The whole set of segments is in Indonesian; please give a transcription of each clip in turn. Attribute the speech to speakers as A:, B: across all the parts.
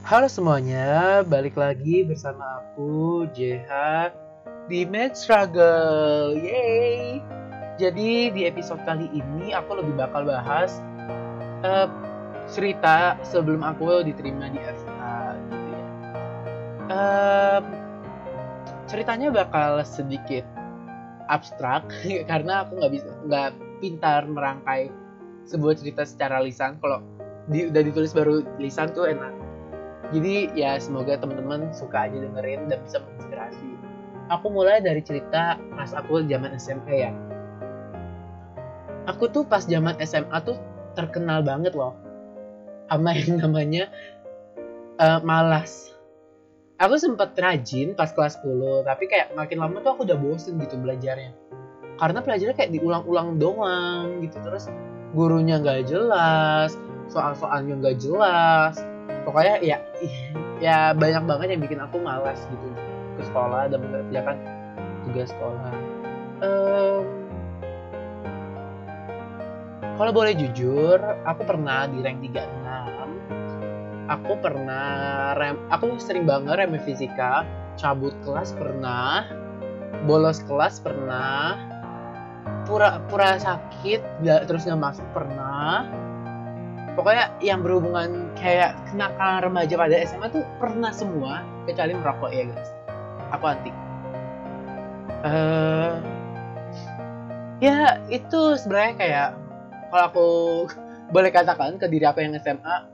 A: Halo semuanya, balik lagi bersama aku JH di Mad Struggle. Yeay! Jadi di episode kali ini aku lebih bakal bahas uh, cerita sebelum aku diterima di FA gitu ya. Uh, ceritanya bakal sedikit abstrak karena aku nggak bisa nggak pintar merangkai sebuah cerita secara lisan. Kalau di, udah ditulis baru lisan tuh enak jadi ya semoga teman-teman suka aja dengerin dan bisa menginspirasi. Aku mulai dari cerita pas aku zaman SMA ya. Aku tuh pas zaman SMA tuh terkenal banget loh sama yang namanya uh, malas. Aku sempat rajin pas kelas 10 tapi kayak makin lama tuh aku udah bosen gitu belajarnya. Karena pelajarannya kayak diulang-ulang doang gitu terus gurunya nggak jelas soal-soalnya nggak jelas pokoknya ya ya banyak banget yang bikin aku malas gitu. Ke sekolah dan mengerjakan tugas sekolah. Um, kalau boleh jujur aku pernah di rank 36 aku pernah rem aku sering banget rem fisika. Cabut kelas pernah. Bolos kelas pernah. Pura-pura sakit terus nggak masuk pernah pokoknya yang berhubungan kayak kenakalan remaja pada SMA tuh pernah semua kecuali merokok ya guys. Aku anti. Uh, ya itu sebenarnya kayak kalau aku boleh katakan ke diri aku yang SMA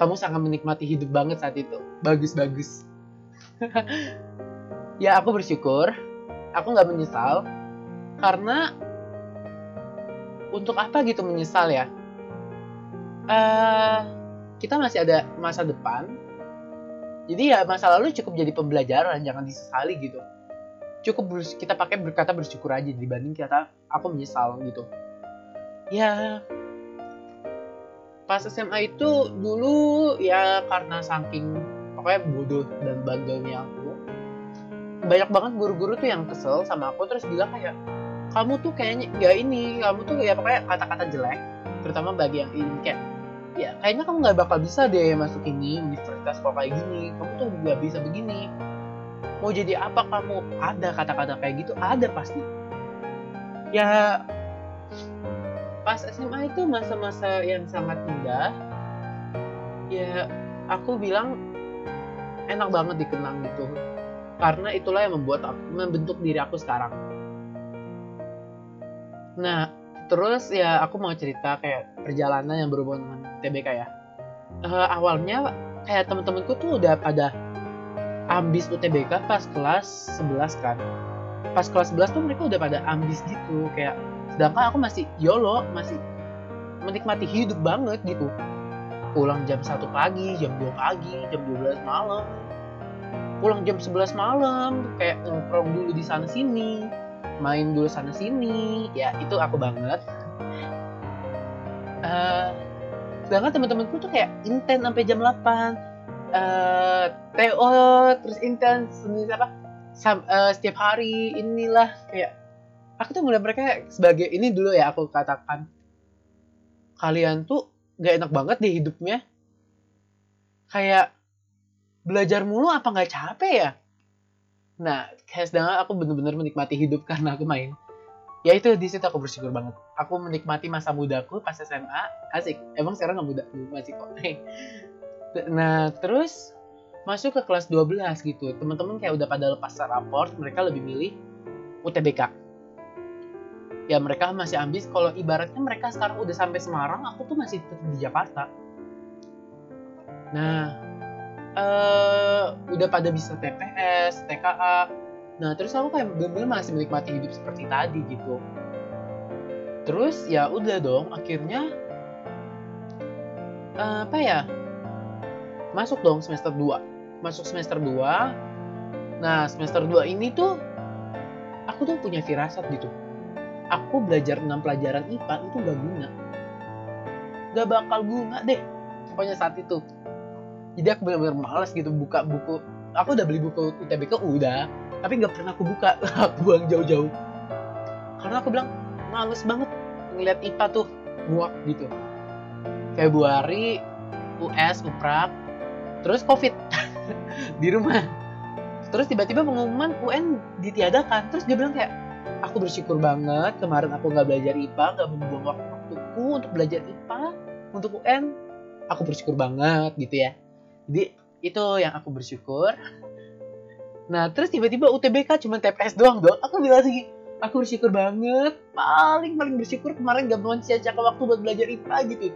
A: kamu sangat menikmati hidup banget saat itu. Bagus-bagus. Ya aku bersyukur. Aku nggak menyesal. Karena untuk apa gitu menyesal ya uh, kita masih ada masa depan. Jadi ya masa lalu cukup jadi pembelajaran jangan disesali gitu. Cukup kita pakai berkata bersyukur aja dibanding kata aku menyesal gitu. Ya pas SMA itu dulu ya karena saking pokoknya bodoh dan bandelnya aku banyak banget guru-guru tuh yang kesel sama aku terus bilang kayak kamu tuh kayaknya nggak ini kamu tuh ya pokoknya kata-kata jelek terutama bagi yang ini. Kayak ya kayaknya kamu nggak bakal bisa deh masuk ini universitas kok kayak gini. Kamu tuh nggak bisa begini. Mau jadi apa kamu? Ada kata-kata kayak gitu ada pasti. Ya pas SMA itu masa-masa yang sangat indah. Ya aku bilang enak banget dikenang gitu. Karena itulah yang membuat aku membentuk diri aku sekarang. Nah terus ya aku mau cerita kayak perjalanan yang berhubungan dengan TBK ya. Uh, awalnya kayak temen-temenku tuh udah pada ambis UTBK pas kelas 11 kan. Pas kelas 11 tuh mereka udah pada ambis gitu kayak sedangkan aku masih YOLO masih menikmati hidup banget gitu. Pulang jam 1 pagi jam 2 pagi jam 12 malam. Pulang jam 11 malam kayak nongkrong dulu di sana sini main dulu sana sini. Ya itu aku banget. Uh, sedangkan teman-temanku tuh kayak intens sampai jam 8 uh, TO terus intens apa Sam, uh, setiap hari inilah kayak aku tuh mulai mereka sebagai ini dulu ya aku katakan kalian tuh gak enak banget di hidupnya. Kayak belajar mulu apa nggak capek ya? Nah kayak sedangkan aku bener-bener menikmati hidup karena aku main ya itu di situ aku bersyukur banget. Aku menikmati masa mudaku pas SMA asik. Emang sekarang nggak muda? Masih kok. Nah terus masuk ke kelas 12 gitu. Teman-teman kayak udah pada lepas raport mereka lebih milih UTBK ya mereka masih ambis. Kalau ibaratnya mereka sekarang udah sampai Semarang aku tuh masih tetap di Jakarta. Nah uh, udah pada bisa TPS TKA Nah terus aku kayak bener-bener masih menikmati hidup seperti tadi gitu. Terus ya udah dong akhirnya uh, apa ya masuk dong semester 2 masuk semester 2 nah semester 2 ini tuh aku tuh punya firasat gitu. Aku belajar 6 pelajaran IPA itu gak guna. Gak bakal guna deh pokoknya saat itu. Jadi aku bener-bener males gitu buka buku. Aku udah beli buku ITBK udah tapi nggak pernah aku buka. Buang jauh-jauh. Karena aku bilang males banget ngeliat IPA tuh muak gitu. Februari US UPRAK terus covid. Di rumah. Terus tiba-tiba pengumuman UN ditiadakan. Terus dia bilang kayak aku bersyukur banget kemarin aku nggak belajar IPA nggak membuang waktu waktuku untuk belajar IPA untuk UN aku bersyukur banget gitu ya. Jadi itu yang aku bersyukur nah terus tiba-tiba UTBK cuma TPS doang dong aku bilang lagi aku bersyukur banget. Paling paling bersyukur kemarin gak sia waktu buat belajar IPA gitu.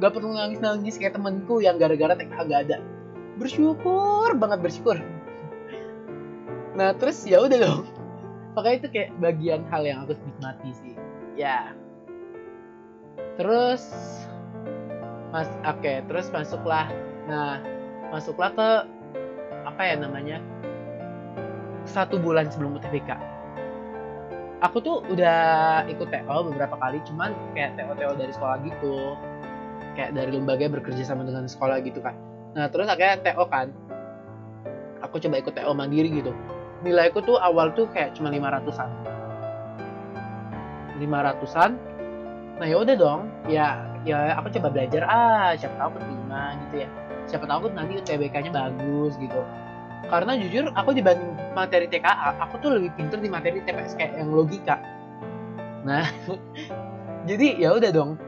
A: Gak perlu nangis nangis kayak temenku yang gara-gara TK gak ada. Bersyukur banget bersyukur. Nah terus ya udah dong makanya itu kayak bagian hal yang aku nikmati sih. Ya. Terus mas oke okay, terus masuklah. Nah masuklah ke apa ya namanya satu bulan sebelum UTBK aku tuh udah ikut TO beberapa kali cuman kayak TO TO dari sekolah gitu. Kayak dari lembaga bekerja sama dengan sekolah gitu kan nah terus akhirnya TO kan. Aku coba ikut TO mandiri gitu. Nilaiku tuh awal tuh kayak cuma 500-an 500-an nah ya udah dong. Ya ya aku coba belajar. Ah siapa tahu keterima gitu ya. Siapa tahu nanti UTBK-nya bagus gitu karena jujur aku dibanding materi TKA aku tuh lebih pinter di materi TPS kayak yang logika. Nah jadi ya udah dong.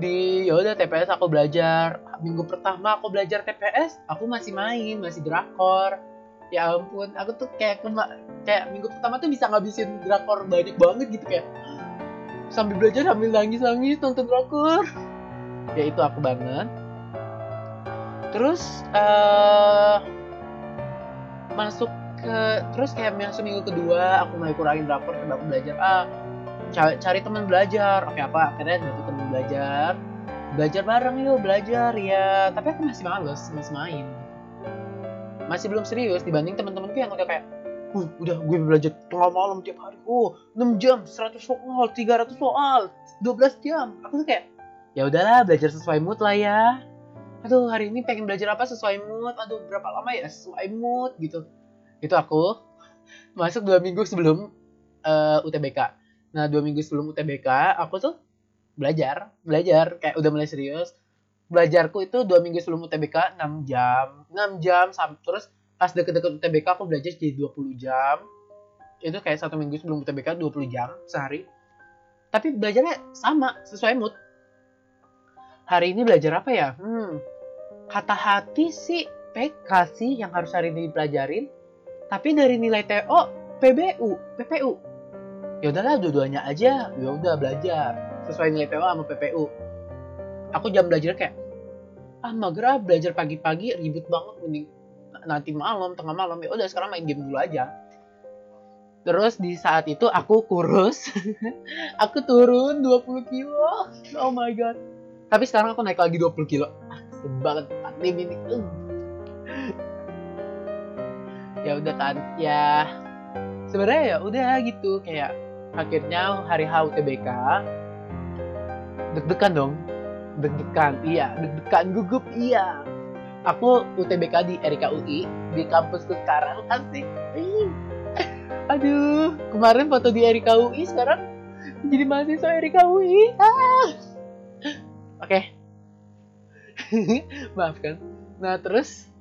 A: Di ya udah TPS aku belajar. Minggu pertama aku belajar TPS aku masih main masih drakor. Ya ampun aku tuh kayak kema kayak minggu pertama tuh bisa ngabisin drakor banyak banget gitu kayak sambil belajar sambil nangis nangis nonton drakor. Ya itu aku banget. Terus uh, masuk ke terus kayak masuk minggu kedua aku mulai kurangin rapor coba aku belajar. Ah cari, cari teman belajar. Oke apa? Akhirnya dapet teman belajar. Belajar bareng yuk belajar. Ya tapi aku masih males masih main. Masih belum serius dibanding teman-temanku yang udah kayak uh, udah gue belajar tengah malam tiap hari. Oh 6 jam 100 soal 300 soal 12 jam. Aku tuh kayak ya udahlah belajar sesuai mood lah ya aduh hari ini pengen belajar apa? Sesuai mood. Aduh berapa lama ya? Sesuai mood gitu. Itu aku masuk dua minggu sebelum uh, eh, UTBK nah dua minggu sebelum UTBK aku tuh belajar belajar. Kayak udah mulai serius. Belajarku itu dua minggu sebelum UTBK 6 jam. 6 jam sampai terus pas deket-deket UTBK aku belajar jadi 20 jam. Itu kayak satu minggu sebelum UTBK 20 jam sehari. Tapi belajarnya sama sesuai mood. Hari ini belajar apa ya? Hmm kata hati sih PK sih yang harus hari ini dipelajarin. Tapi dari nilai TO PBU PPU ya udahlah dua-duanya aja. Ya udah belajar. Sesuai nilai TO sama PPU aku jam belajar kayak ah mager belajar pagi-pagi ribut banget mending nanti malam tengah malam. Ya udah sekarang main game dulu aja. Terus di saat itu aku kurus. Aku turun 20 kilo. Oh my god. Tapi sekarang aku naik lagi 20 kilo. Banget ini uh. ya udah kan ya sebenarnya ya udah gitu kayak akhirnya hari H UTBK deg-degan dong deg-degan iya deg-degan gugup iya aku UTBK di RKUI di kampusku sekarang asik aduh kemarin foto di RKUI sekarang jadi mahasiswa RKUI ah. oke maafkan nah terus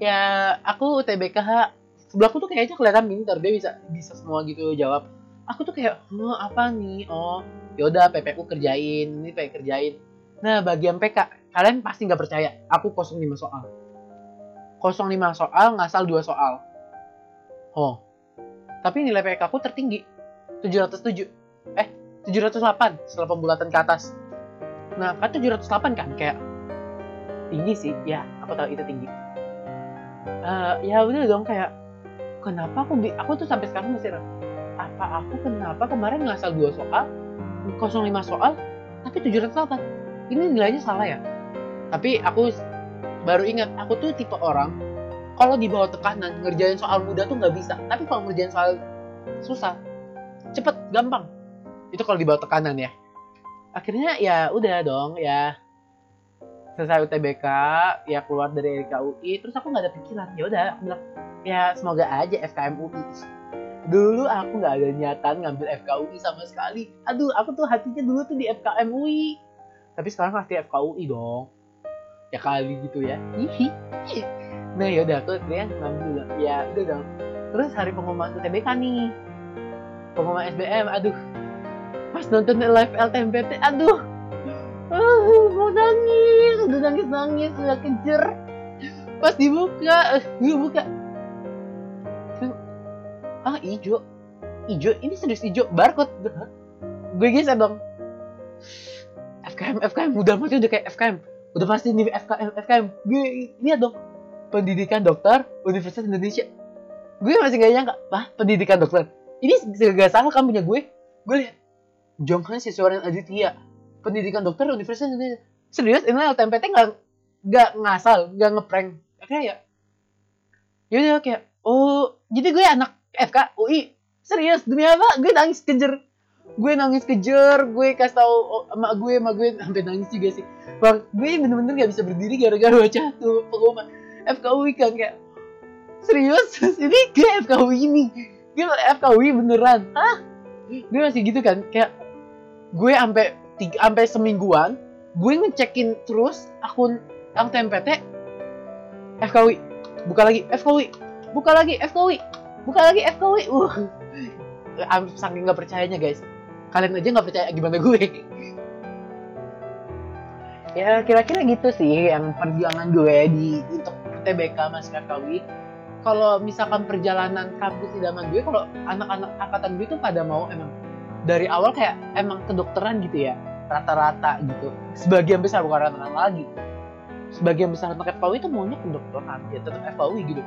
A: ya aku UTBK sebelahku tuh kayaknya kelihatan pintar dia bisa bisa semua gitu jawab. Aku tuh kayak oh, apa nih? Oh yaudah PPU kerjain ini PPU kerjain. Nah bagian PK kalian pasti nggak percaya aku 05 soal. 05 soal ngasal dua soal. Oh. Tapi nilai PK aku tertinggi 707 eh 708 setelah pembulatan ke atas. Nah kan 708 kan kayak tinggi sih. Ya aku tahu itu tinggi. Uh, ya udah dong kayak kenapa aku aku tuh sampai sekarang masih apa aku kenapa kemarin ngasal dua soal 05 soal tapi 708 ini nilainya salah ya? Tapi aku baru ingat aku tuh tipe orang kalau di bawah tekanan ngerjain soal mudah tuh nggak bisa. Tapi kalau ngerjain soal susah cepet gampang. Itu kalau di bawah tekanan ya. Akhirnya ya udah dong ya selesai UTBK ya keluar dari RKUI terus aku nggak ada pikiran. Ya udah bilang ya semoga aja FKM UI dulu aku nggak ada niatan ngambil FKUI sama sekali. Aduh aku tuh hatinya dulu tuh di FKM UI tapi sekarang pasti FKUI dong. Ya kali gitu ya. Nah yaudah aku dia ngambil. Ya udah dong. Terus hari pengumuman UTBK nih. Pengumuman SBM aduh. Pas nonton live LTMPT aduh uh, mau nangis udah nangis nangis udah kejer. Pas dibuka gue buka ah ijo. Ijo ini serius ijo barcode. Gue geser dong. FKM FKM udah mati udah kayak FKM udah pasti nih FKM FKM gue lihat dong pendidikan dokter Universitas Indonesia. Gue masih gak nyangka ah pendidikan dokter? Ini salah kan punya gue? Gue lihat Jonghan Siswaran Aditya pendidikan dokter Universitas Indonesia. Serius ini LTMPT nggak nggak ngasal nggak ngeprank. Kayak ya yaudah kayak oh jadi gue anak FK UI serius demi apa? Gue nangis kejer. Gue nangis kejer gue kasih tau oh, gue emak gue sampai nangis juga sih. Bang gue bener-bener gak bisa berdiri gara-gara baca tuh pengumuman FKUI kan kayak serius? Ini gue FKUI ini gue FKUI beneran. Ah gue masih gitu kan kayak gue sampai tiga sampai semingguan gue ngecekin terus akun yang TMPT FKUI buka lagi FKUI buka lagi FKUI buka lagi FKUI uh. Saking nggak percayanya guys. Kalian aja nggak percaya gimana gue? Ya kira-kira gitu sih yang perjuangan gue di untuk TBK Mas FKUI kalau misalkan perjalanan kampus idaman gue kalau anak-anak angkatan gue tuh pada mau emang dari awal kayak emang kedokteran gitu ya rata-rata gitu. Sebagian besar bukan rata-rata lagi. Sebagian besar anak FKUI itu maunya kedokteran ya tetap FKUI gitu.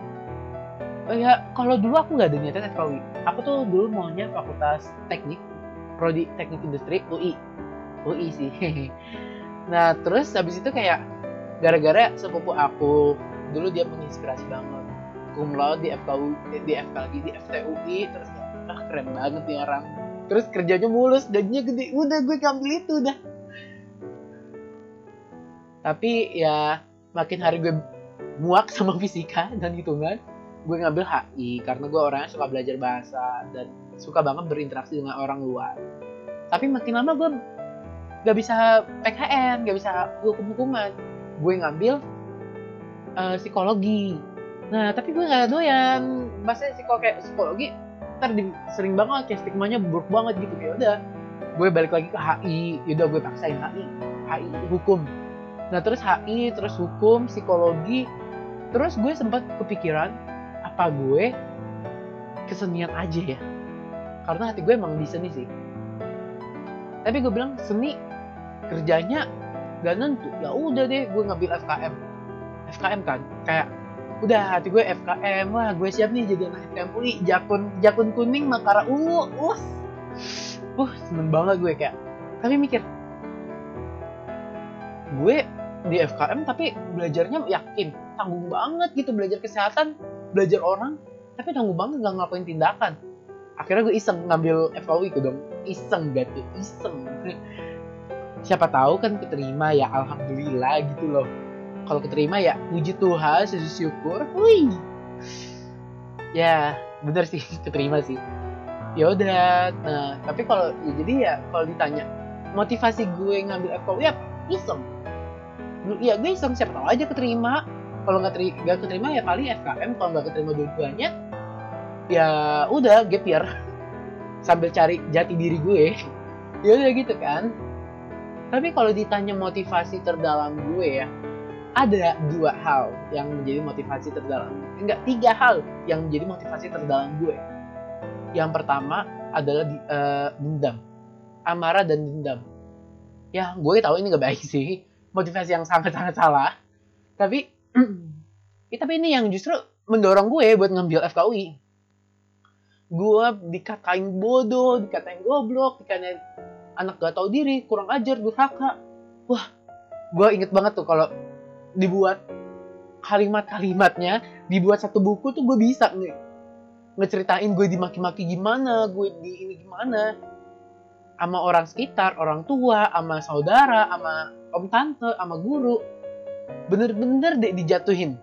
A: Oh ya kalau dulu aku nggak ada niatan FKUI aku tuh dulu maunya fakultas teknik prodi teknik industri UI UI sih. Nah terus habis itu kayak gara-gara sepupu aku dulu dia menginspirasi banget. Cum laude di FKU di FK lagi di FTUI terus ah keren banget nih orang terus kerjanya mulus gajinya gede. Udah gue ambil itu udah. Tapi ya makin hari gue muak sama fisika dan hitungan gue ngambil HI karena gue orangnya suka belajar bahasa dan suka banget berinteraksi dengan orang luar. Tapi makin lama gue gak bisa PKN gak bisa hukum-hukuman. Gue ngambil uh, psikologi. Nah tapi gue gak doyan. Bahasa psikologi ntar di, sering banget kayak stigmanya buruk banget gitu. Ya udah gue balik lagi ke HI yaudah gue paksain HI HI hukum. Nah terus HI terus hukum psikologi. Terus gue sempat kepikiran apa gue kesenian aja ya? Karena hati gue emang di seni sih. Tapi gue bilang seni kerjanya gak nentu. Ya udah deh gue ngambil FKM FKM kan kayak udah hati gue FKM wah gue siap nih jadi anak FKM UI jakun jakun kuning makara ungu us uh seneng banget gue kayak. Tapi mikir gue di FKM tapi belajarnya yakin tanggung banget gitu belajar kesehatan belajar orang tapi tanggung banget gak ngelakuin tindakan. Akhirnya gue iseng ngambil FKUI itu dong. Iseng gak tuh iseng. Siapa tahu kan keterima ya alhamdulillah gitu loh kalau keterima ya puji Tuhan sujud syukur wih. Ya bener sih keterima sih. Ya udah nah tapi kalau ya jadi ya kalau ditanya motivasi gue ngambil FKUI apa iseng. Ya gue iseng siapa tahu aja keterima. Kalau nggak teri gak keterima ya paling FKM kalau nggak keterima dua-duanya ya udah gap year. Sambil cari jati diri gue. Ya udah gitu kan. Tapi kalau ditanya motivasi terdalam gue ya ada dua hal yang menjadi motivasi terdalam. Enggak tiga hal yang menjadi motivasi terdalam gue. Yang pertama adalah uh, dendam. Amarah dan dendam. Ya gue tahu ini gak baik sih. Motivasi yang sangat sangat salah. Tapi ya, tapi ini yang justru mendorong gue buat ngambil FKUI gue dikatain bodoh dikatain goblok dikatain anak gak tahu diri kurang ajar durhaka. Wah gue inget banget tuh kalau dibuat kalimat-kalimatnya dibuat satu buku tuh gue bisa nih ngeceritain gue dimaki-maki gimana gue di ini gimana sama orang sekitar orang tua sama saudara sama om tante sama guru. Bener-bener deh dijatuhin.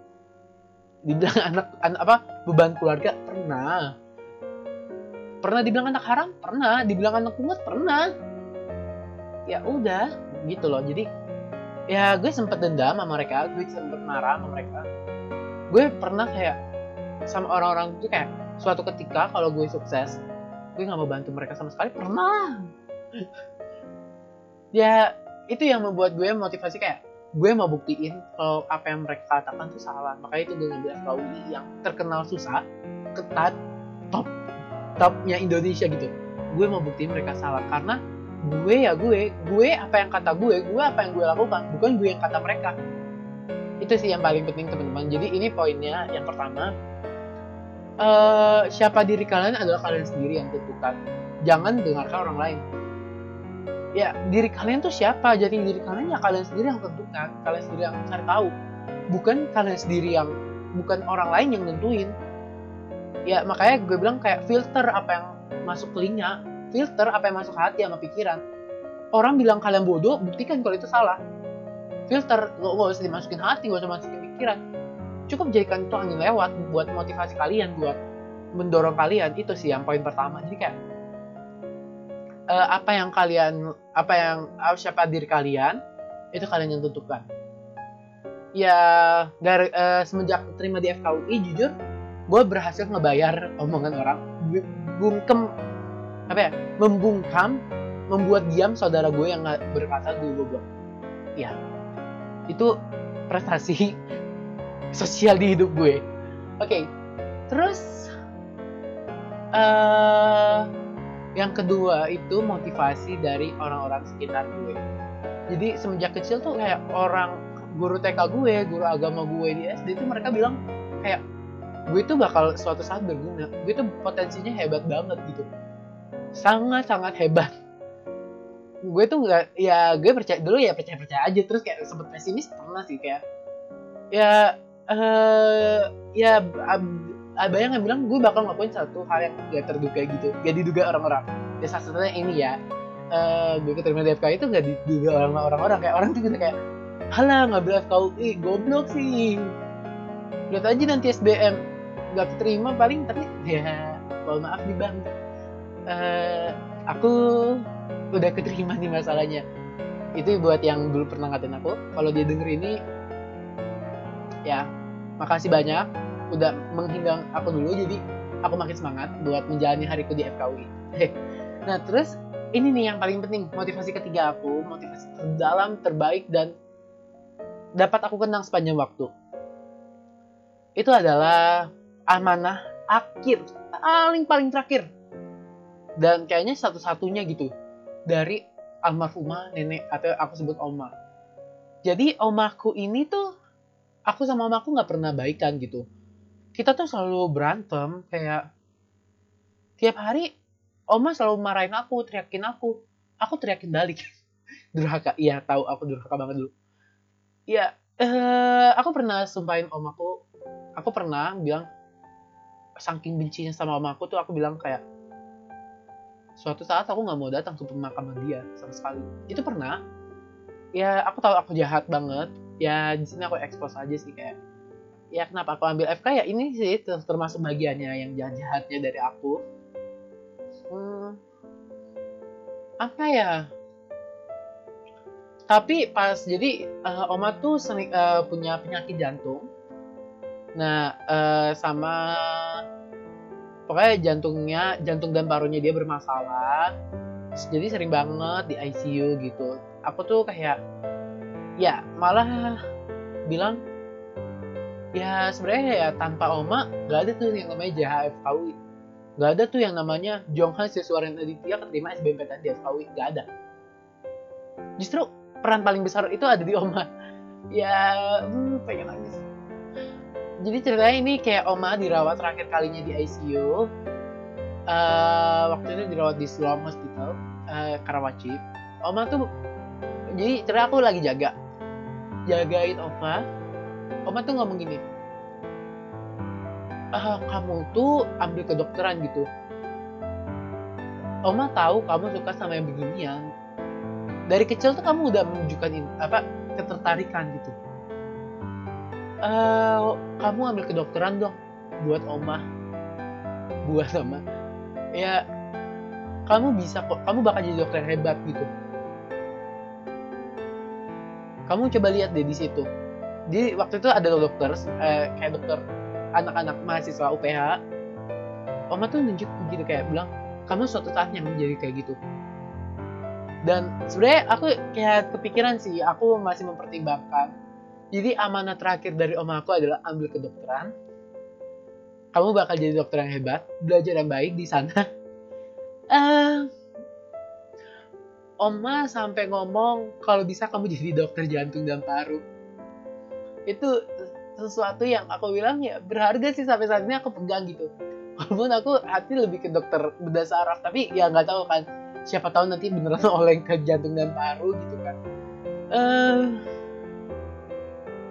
A: Dibilang anak, anak apa beban keluarga pernah. Pernah dibilang anak haram? Pernah. Dibilang anak kumat pernah. Ya udah gitu loh. Jadi ya gue sempet dendam sama mereka gue sempet marah sama mereka. Gue pernah kayak sama orang-orang itu kayak suatu ketika kalau gue sukses gue nggak mau bantu mereka sama sekali pernah. Ya itu yang membuat gue motivasi kayak gue mau buktiin kalau apa yang mereka katakan tuh salah. Makanya itu gue ngambil FKUI yang terkenal susah ketat top topnya Indonesia gitu. Gue mau buktiin mereka salah karena gue ya gue gue apa yang kata gue gue apa yang gue lakukan bukan gue yang kata mereka. Itu sih yang paling penting teman-teman. Jadi ini poinnya yang pertama. Uh, siapa diri kalian adalah kalian sendiri yang tentukan. Jangan dengarkan orang lain. Ya diri kalian tuh siapa? Jadi diri kalian ya kalian sendiri yang tentukan kalian sendiri yang cari tahu. Bukan kalian sendiri yang bukan orang lain yang nentuin. Ya makanya gue bilang kayak filter apa yang masuk telinga filter apa yang masuk hati sama pikiran. Orang bilang kalian bodoh buktikan kalau itu salah. Filter gak, gak usah dimasukin hati gak usah masukin pikiran. Cukup jadikan itu angin lewat buat motivasi kalian buat mendorong kalian. Itu sih yang poin pertama. Jadi kayak uh, apa yang kalian apa yang siapa diri kalian itu kalian yang tentukan ya dari uh, semenjak terima di FKUI jujur gue berhasil ngebayar omongan orang. Bungkem apa ya? Membungkam membuat diam saudara gue yang berkata gue goblok. Ya itu prestasi sosial di hidup gue. Oke. Okay. terus uh, yang kedua itu motivasi dari orang-orang sekitar gue. Jadi semenjak kecil tuh kayak orang guru TK gue guru agama gue di SD itu mereka bilang kayak gue tuh bakal suatu saat berguna. Gue tuh potensinya hebat banget gitu sangat sangat hebat. Gue tuh nggak ya gue percaya dulu ya percaya percaya aja terus kayak sempet pesimis pernah sih kayak ya uh, ya ada yang bilang gue bakal ngelakuin satu hal yang gak terduga gitu gak diduga orang-orang. Ya salah satunya ini ya uh, gue keterima di FKI itu gak diduga orang-orang kayak orang tuh gitu kayak halah ngambil FKUI goblok sih. Lihat aja nanti SBM gak keterima paling tapi ya mohon maaf nih bang uh, aku udah keterima nih masalahnya. Itu buat yang dulu pernah ngatain aku. Kalau dia denger ini ya makasih banyak. Udah menghindang aku dulu jadi aku makin semangat buat menjalani hariku di FKUI. nah terus ini nih yang paling penting. Motivasi ketiga aku motivasi terdalam terbaik dan dapat aku kenang sepanjang waktu. Itu adalah amanah akhir paling paling terakhir dan kayaknya satu-satunya gitu dari almarhumah nenek atau aku sebut oma. Jadi omaku ini tuh aku sama omaku nggak pernah baikan gitu. Kita tuh selalu berantem kayak tiap hari oma selalu marahin aku teriakin aku. Aku teriakin balik. Durhaka iya tahu aku durhaka banget dulu. Ya eh, aku pernah sumpahin om aku. Pernah bilang saking bencinya sama om aku tuh aku bilang kayak suatu saat aku nggak mau datang ke pemakaman dia sama sekali. Itu pernah. Ya aku tahu aku jahat banget. Ya di sini aku expose aja sih kayak ya kenapa aku ambil FK ya ini sih termasuk bagiannya yang jahat-jahatnya dari aku. Hmm, apa ya? Tapi pas jadi uh, oma tuh sering, uh, punya penyakit jantung. Nah uh, sama pokoknya jantungnya jantung dan parunya dia bermasalah. Jadi sering banget di ICU gitu. Aku tuh kayak ya malah bilang ya sebenarnya ya tanpa oma gak ada tuh yang namanya JHF KUI gak ada tuh yang namanya Jonghan Sesuaren Aditya keterima SBMPTN di FKUI gak ada. Justru peran paling besar itu ada di oma. Ya hmm, pengen nangis jadi ceritanya ini kayak oma dirawat terakhir kalinya di ICU uh, eh, waktu itu dirawat di Siloam Hospital uh, Karawaci. Oma tuh jadi cerita aku lagi jaga. Jagain oma. Oma tuh ngomong gini ah, kamu tuh ambil kedokteran gitu. Oma tahu kamu suka sama yang beginian. Dari kecil tuh kamu udah menunjukkan apa ketertarikan gitu uh, kamu ambil kedokteran dong buat Oma. Buat Oma. Ya kamu bisa kok. Kamu bakal jadi dokter hebat gitu. Kamu coba lihat deh di situ. Di waktu itu ada dokter eh, kayak dokter anak-anak mahasiswa UPH Oma tuh nunjuk gitu kayak bilang kamu suatu saat yang menjadi kayak gitu. Dan sebenarnya aku kayak kepikiran sih aku masih mempertimbangkan jadi amanah terakhir dari oma aku adalah ambil kedokteran. Kamu bakal jadi dokter yang hebat belajar yang baik di sana. Uh, oma sampai ngomong kalau bisa kamu jadi dokter jantung dan paru. Itu sesuatu yang aku bilang ya berharga sih sampai saat ini aku pegang gitu. Walaupun aku hati lebih ke dokter bedah saraf tapi ya nggak tahu kan. Siapa tahu nanti beneran oleh ke jantung dan paru gitu kan. Uh,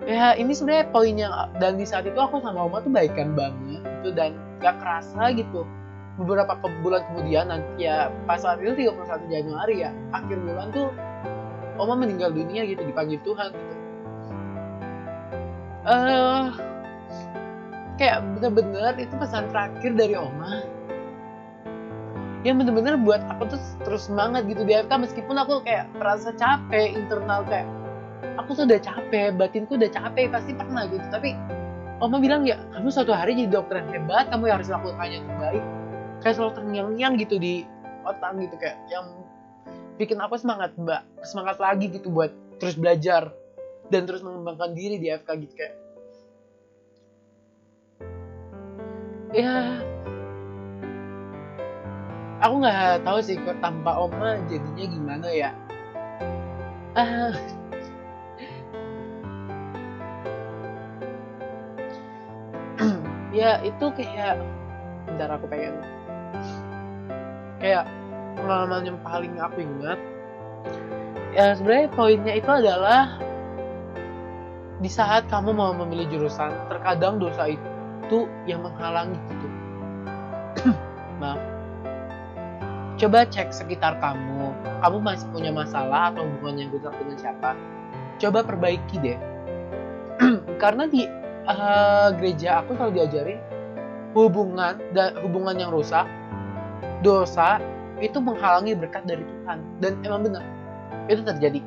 A: ya ini sebenarnya poin yang dan di saat itu aku sama Oma tuh baikan banget gitu dan gak kerasa gitu. Beberapa bulan kemudian nanti ya pas saat itu 31 Januari ya akhir bulan tuh Oma meninggal dunia gitu dipanggil Tuhan gitu. Eh uh, kayak bener-bener itu pesan terakhir dari Oma yang bener-bener buat aku tuh terus semangat gitu di FK meskipun aku kayak merasa capek internal kayak aku tuh udah capek batinku udah capek pasti pernah gitu. Tapi Oma bilang ya kamu suatu hari jadi dokter yang hebat kamu harus lakukan yang terbaik. Kayak selalu terngiang-ngiang gitu di otak gitu kayak yang bikin apa semangat mbak semangat lagi gitu buat terus belajar dan terus mengembangkan diri di FK gitu kayak. Ya aku nggak tahu sih kok tanpa oma jadinya gimana ya. Ah ya itu kayak bentar aku pengen. Kayak pengalaman yang paling aku ingat ya sebenarnya poinnya itu adalah di saat kamu mau memilih jurusan terkadang dosa itu yang menghalangi gitu. Maaf. Coba cek sekitar kamu kamu masih punya masalah atau hubungan yang dengan siapa coba perbaiki deh. Karena di uh, gereja aku selalu diajarin hubungan dan hubungan yang rusak dosa itu menghalangi berkat dari Tuhan. Dan emang benar itu terjadi.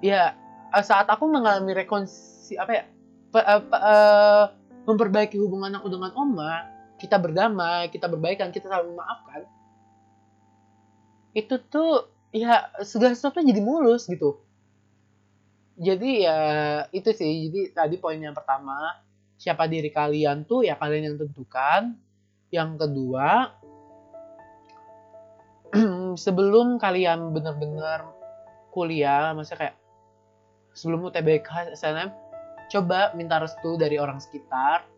A: Ya saat aku mengalami rekonsi apa ya pe, uh, pe, uh, memperbaiki hubungan aku dengan Oma kita berdamai kita berbaikan kita saling memaafkan itu tuh ya segala sesuatu jadi mulus gitu jadi ya itu sih. Jadi tadi poin yang pertama siapa diri kalian tuh ya kalian yang tentukan. Yang kedua sebelum kalian benar-benar kuliah masa kayak sebelum UTBK SNM coba minta restu dari orang sekitar.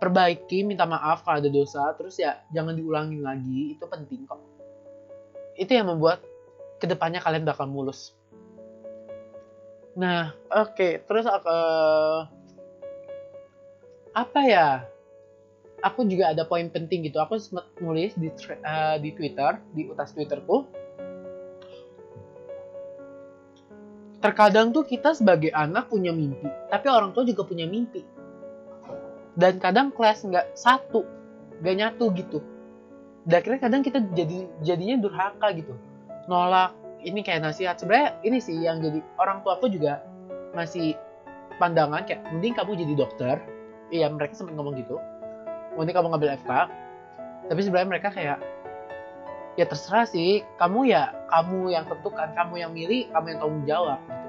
A: Perbaiki minta maaf kalau ada dosa. Terus ya jangan diulangin lagi. Itu penting kok. Itu yang membuat ke depannya kalian bakal mulus nah oke okay. terus uh, apa ya? Aku juga ada poin penting gitu. Aku sempat nulis di uh, di Twitter di utas Twitterku. Terkadang tuh kita sebagai anak punya mimpi tapi orang tua juga punya mimpi. Dan kadang kelas nggak satu nggak nyatu gitu. Dan akhirnya kadang kita jadi jadinya durhaka gitu. Nolak ini kayak nasihat sebenarnya ini sih yang jadi orang tua aku juga masih pandangan kayak mending kamu jadi dokter. Iya mereka sempat ngomong gitu. Mending kamu ngambil FK tapi sebenarnya mereka kayak ya terserah sih kamu ya kamu yang tentukan kamu yang milih kamu yang tanggung jawab gitu.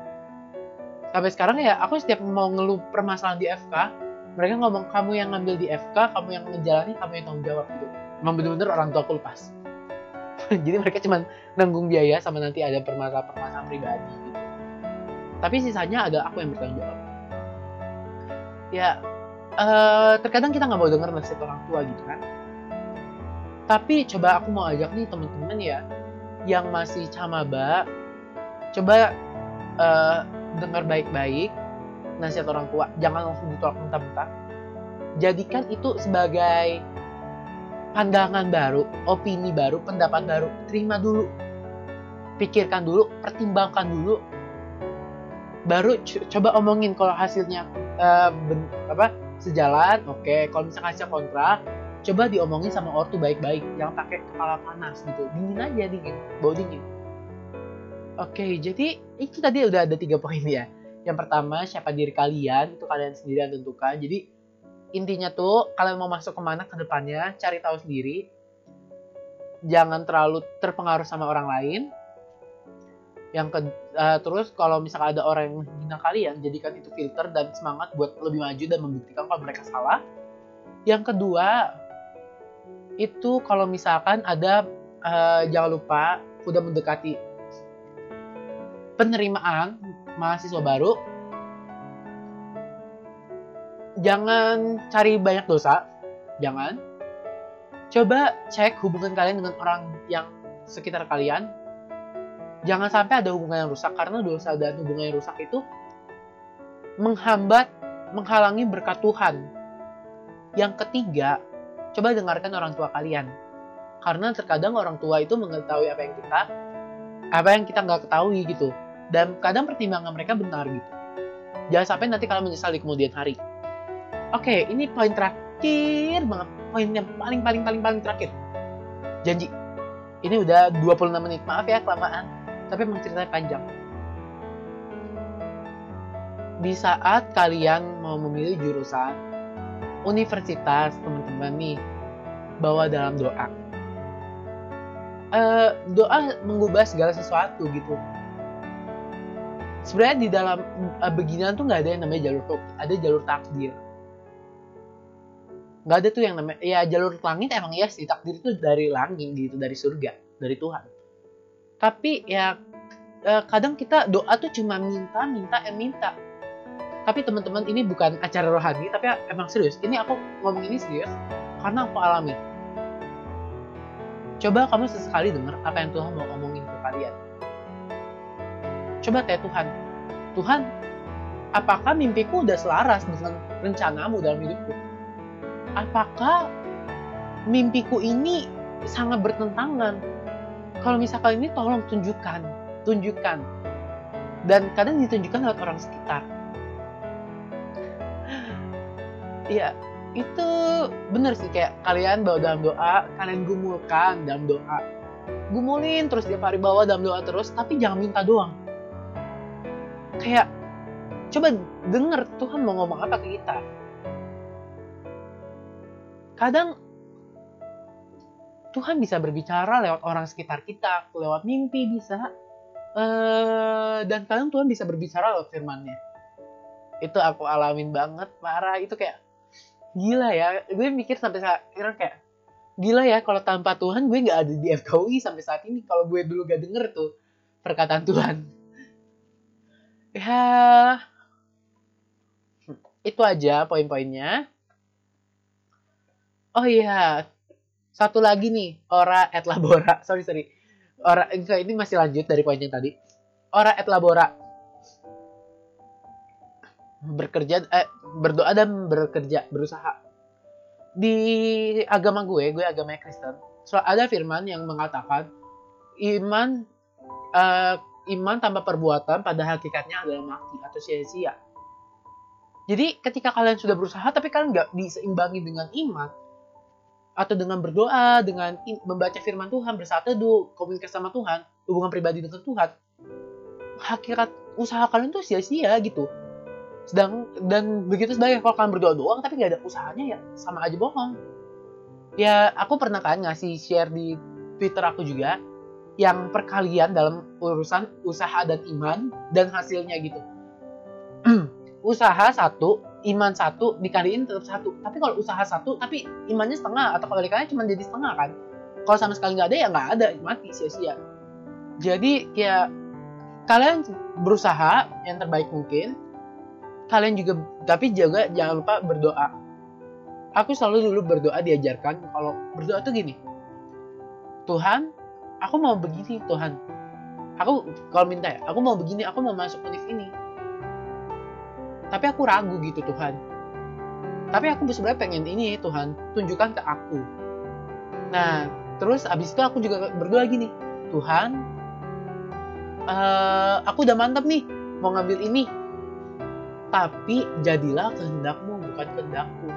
A: Sampai sekarang ya aku setiap mau ngeluh permasalahan di FK mereka ngomong kamu yang ngambil di FK kamu yang menjalani kamu yang tanggung jawab gitu. Emang bener-bener orang tua aku lepas jadi mereka cuma nanggung biaya sama nanti ada permasalahan-permasalahan pribadi gitu. Tapi sisanya ada aku yang bertanggung jawab. Ya uh, terkadang kita nggak mau dengar nasihat orang tua gitu kan. Tapi coba aku mau ajak nih temen-temen ya yang masih camaba coba uh, dengar baik-baik nasihat orang tua. Jangan langsung ditolak mentah-mentah jadikan itu sebagai pandangan baru opini baru pendapat baru terima dulu pikirkan dulu pertimbangkan dulu baru coba omongin kalau hasilnya uh, apa sejalan oke okay. kalau misalnya hasil kontra coba diomongin sama ortu baik-baik jangan pakai kepala panas gitu dingin aja dingin bawa dingin Oke, jadi itu tadi udah ada tiga poin ya. Yang pertama, siapa diri kalian, itu kalian sendiri yang tentukan. Jadi intinya tuh, kalian mau masuk ke mana ke depannya, cari tahu sendiri. Jangan terlalu terpengaruh sama orang lain. Yang ke, uh, terus kalau misalkan ada orang yang menghina kalian, jadikan itu filter dan semangat buat lebih maju dan membuktikan kalau mereka salah. Yang kedua, itu kalau misalkan ada uh, jangan lupa udah mendekati penerimaan mahasiswa baru jangan cari banyak dosa. Jangan. Coba cek hubungan kalian dengan orang yang sekitar kalian. Jangan sampai ada hubungan yang rusak karena dosa dan hubungan yang rusak itu menghambat menghalangi berkat Tuhan. Yang ketiga coba dengarkan orang tua kalian. Karena terkadang orang tua itu mengetahui apa yang kita apa yang kita nggak ketahui gitu. Dan kadang pertimbangan mereka benar gitu. Jangan sampai nanti kalian menyesal di kemudian hari oke ini poin terakhir banget. Poin yang paling paling paling paling terakhir. Janji. Ini udah 26 menit. Maaf ya kelamaan. Tapi emang ceritanya panjang. Di saat kalian mau memilih jurusan universitas teman-teman nih bawa dalam doa. Uh, doa mengubah segala sesuatu gitu. Sebenarnya di dalam uh, beginian tuh nggak ada yang namanya jalur hoki ada jalur takdir nggak ada tuh yang namanya ya jalur langit emang ya sih takdir itu dari langit gitu dari surga dari Tuhan tapi ya uh, kadang kita doa tuh cuma minta minta eh minta tapi teman-teman ini bukan acara rohani tapi emang serius ini aku ngomong ini serius karena aku alami Coba kamu sesekali dengar apa yang Tuhan mau ngomongin ke kalian. Coba tanya Tuhan, Tuhan, apakah mimpiku udah selaras dengan rencanamu dalam hidupku? Apakah mimpiku ini sangat bertentangan? Kalau misalkan ini tolong tunjukkan, tunjukkan. Dan kadang ditunjukkan lewat orang sekitar. Iya, itu bener sih kayak kalian bawa dalam doa kalian gumulkan dalam doa gumulin terus tiap hari bawa dalam doa terus tapi jangan minta doang kayak coba denger Tuhan mau ngomong apa ke kita kadang Tuhan bisa berbicara lewat orang sekitar kita lewat mimpi bisa. Uh, dan kadang Tuhan bisa berbicara lewat firmannya. Itu aku alamin banget parah. Itu kayak gila ya. Gue mikir sampai sekarang kayak gila ya kalau tanpa Tuhan gue nggak ada di FKUI sampai saat ini. Kalau gue dulu gak denger tuh perkataan Tuhan. Ya. Itu aja poin-poinnya oh iya. Satu lagi nih ora et labora. Sorry sorry. Ora ini masih lanjut dari poin yang tadi. Ora et labora. Bekerja eh, berdoa dan bekerja berusaha. Di agama gue gue agama Kristen so ada firman yang mengatakan iman uh, iman tanpa perbuatan pada hakikatnya adalah mati atau sia-sia. Jadi ketika kalian sudah berusaha tapi kalian nggak diseimbangi dengan iman atau dengan berdoa dengan membaca firman Tuhan bersatu teduh komunikasi sama Tuhan hubungan pribadi dengan Tuhan. Hakikat usaha kalian tuh sia-sia gitu. Sedang dan begitu sebagai kalau kalian berdoa doang tapi nggak ada usahanya ya sama aja bohong. Ya aku pernah kan ngasih share di twitter aku juga yang perkalian dalam urusan usaha dan iman dan hasilnya gitu. Usaha satu iman satu dikaliin tetap satu. Tapi kalau usaha satu tapi imannya setengah atau kebalikannya cuma jadi setengah kan? Kalau sama sekali nggak ada ya nggak ada mati sia-sia. Jadi ya kalian berusaha yang terbaik mungkin. Kalian juga tapi juga jangan lupa berdoa. Aku selalu dulu berdoa diajarkan kalau berdoa tuh gini. Tuhan aku mau begini Tuhan. Aku kalau minta ya aku mau begini aku mau masuk univ ini tapi aku ragu gitu Tuhan. Tapi aku sebenarnya pengen ini Tuhan tunjukkan ke aku. Nah terus abis itu aku juga berdoa gini Tuhan uh, aku udah mantap nih mau ngambil ini. Tapi jadilah kehendakmu bukan kehendakku.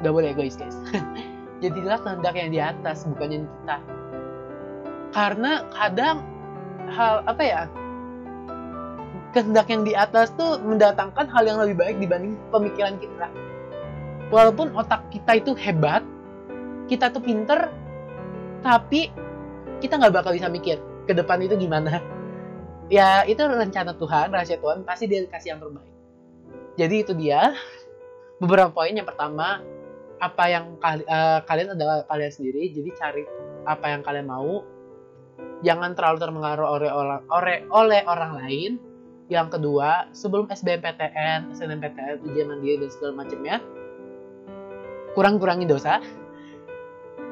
A: Gak boleh egois guys. Jadilah kehendak yang di atas bukan yang kita. Karena kadang hal apa ya kehendak yang di atas tuh mendatangkan hal yang lebih baik dibanding pemikiran kita. Walaupun otak kita itu hebat kita tuh pinter tapi kita nggak bakal bisa mikir ke depan itu gimana. Ya itu rencana Tuhan rahasia Tuhan pasti dia kasih yang terbaik. Jadi itu dia. Beberapa poin. Yang pertama apa yang uh, kalian adalah kalian sendiri. Jadi cari apa yang kalian mau. Jangan terlalu terpengaruh oleh orang oleh, oleh orang lain yang kedua sebelum SBMPTN SNMPTN ujian mandiri dan segala macamnya kurang-kurangi dosa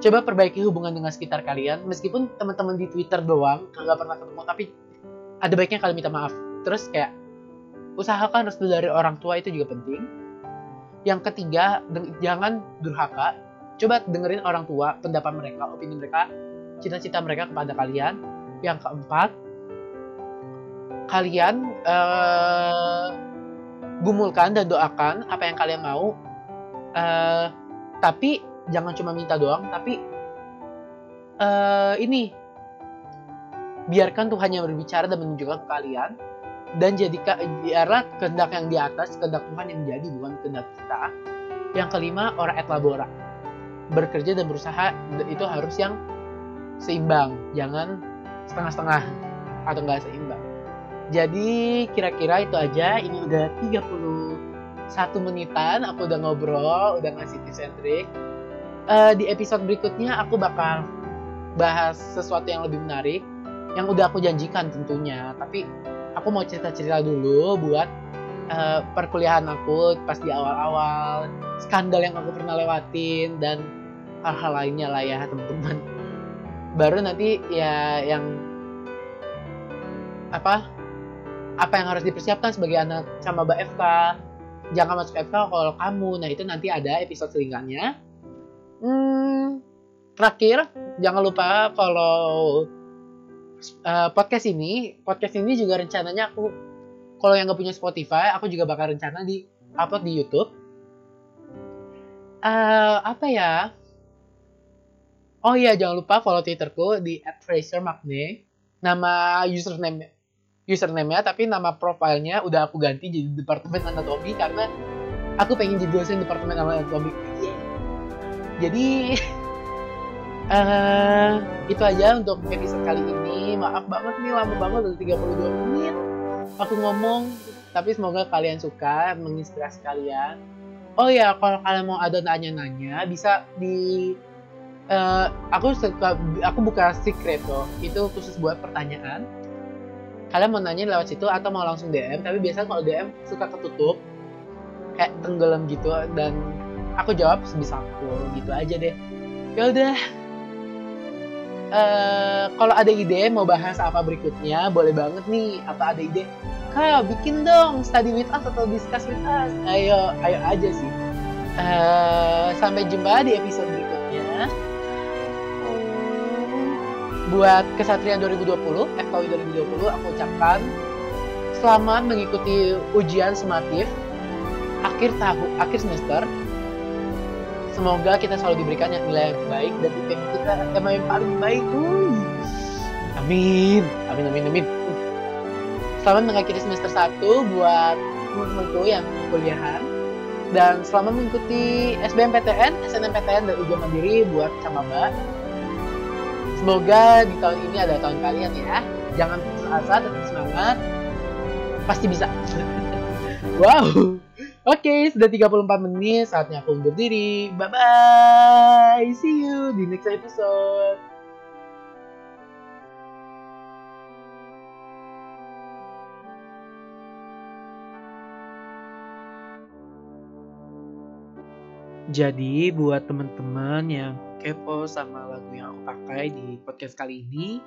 A: coba perbaiki hubungan dengan sekitar kalian meskipun teman-teman di Twitter doang nggak pernah ketemu tapi ada baiknya kalian minta maaf terus kayak usahakan restu dari orang tua itu juga penting yang ketiga, jangan durhaka. Coba dengerin orang tua, pendapat mereka, opini mereka, cita-cita mereka kepada kalian. Yang keempat, kalian uh, gumulkan dan doakan apa yang kalian mau. Uh, tapi jangan cuma minta doang, tapi uh, ini biarkan Tuhan yang berbicara dan menunjukkan ke kalian dan jadikan biarlah kehendak yang di atas kehendak Tuhan yang jadi bukan kehendak kita. Yang kelima orang et labora. Bekerja dan berusaha itu harus yang seimbang jangan setengah-setengah atau enggak seimbang jadi kira-kira itu aja. Ini udah 31 menitan aku udah ngobrol udah ngasih tips and trick. Uh, di episode berikutnya aku bakal bahas sesuatu yang lebih menarik yang udah aku janjikan tentunya. Tapi aku mau cerita-cerita dulu buat uh, perkuliahan aku pas di awal-awal, skandal yang aku pernah lewatin dan hal-hal lainnya lah ya teman-teman. Baru nanti ya yang apa apa yang harus dipersiapkan sebagai anak sama Mbak FK. Jangan masuk FK kalau kamu. Nah itu nanti ada episode selingannya. Hmm, terakhir jangan lupa kalau uh, podcast ini podcast ini juga rencananya aku kalau yang nggak punya Spotify aku juga bakal rencana di upload di YouTube uh, apa ya oh iya jangan lupa follow twitterku di @frasermagne nama username username-nya tapi nama profilnya udah aku ganti jadi departemen anatomi karena aku pengen jadi dosen departemen anatomi. Jadi uh, itu aja untuk episode kali ini. Maaf banget nih lama banget udah 32 menit. Aku ngomong tapi semoga kalian suka menginspirasi kalian. Oh ya kalau kalian mau ada nanya-nanya bisa di uh, aku suka aku buka secret loh itu khusus buat pertanyaan kalian mau nanya lewat situ atau mau langsung DM tapi biasanya kalau DM suka ketutup kayak tenggelam gitu dan aku jawab sebisa aku gitu aja deh ya udah Uh, kalau ada ide mau bahas apa berikutnya, boleh banget nih. Apa ada ide? Kak, bikin dong study with us atau discuss with us. Ayo, ayo aja sih. Uh, sampai jumpa di episode berikutnya. Buat Kesatria 2020, FKW 2020, aku ucapkan selamat mengikuti ujian sematif akhir tahun, akhir semester. Semoga kita selalu diberikan nilai yang baik dan IPK kita emang yang paling baik. Amin. Amin amin amin. Selamat mengakhiri semester 1 buat teman-temanku yang kuliahan. Dan selamat mengikuti SBMPTN, SNMPTN dan ujian mandiri buat Camaba. Semoga di tahun ini ada tahun kalian ya. Jangan putus asa, tetap semangat. Pasti bisa. wow. Oke, sudah 34 menit, saatnya aku undur diri. Bye-bye. See you di next episode. Jadi buat teman-teman yang kepo sama lagu yang aku pakai di podcast kali ini.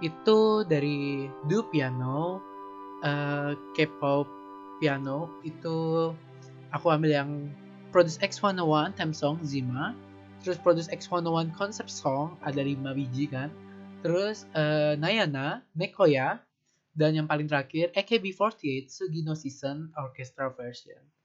A: Itu dari Do Piano, uh, K-pop piano itu aku ambil yang Produce X101 theme song Zima. Terus Produce X101 concept song ada 5 biji kan. Terus uh, Nayana Nekoya. Dan yang paling terakhir AKB48 Sugino Season Orchestra Version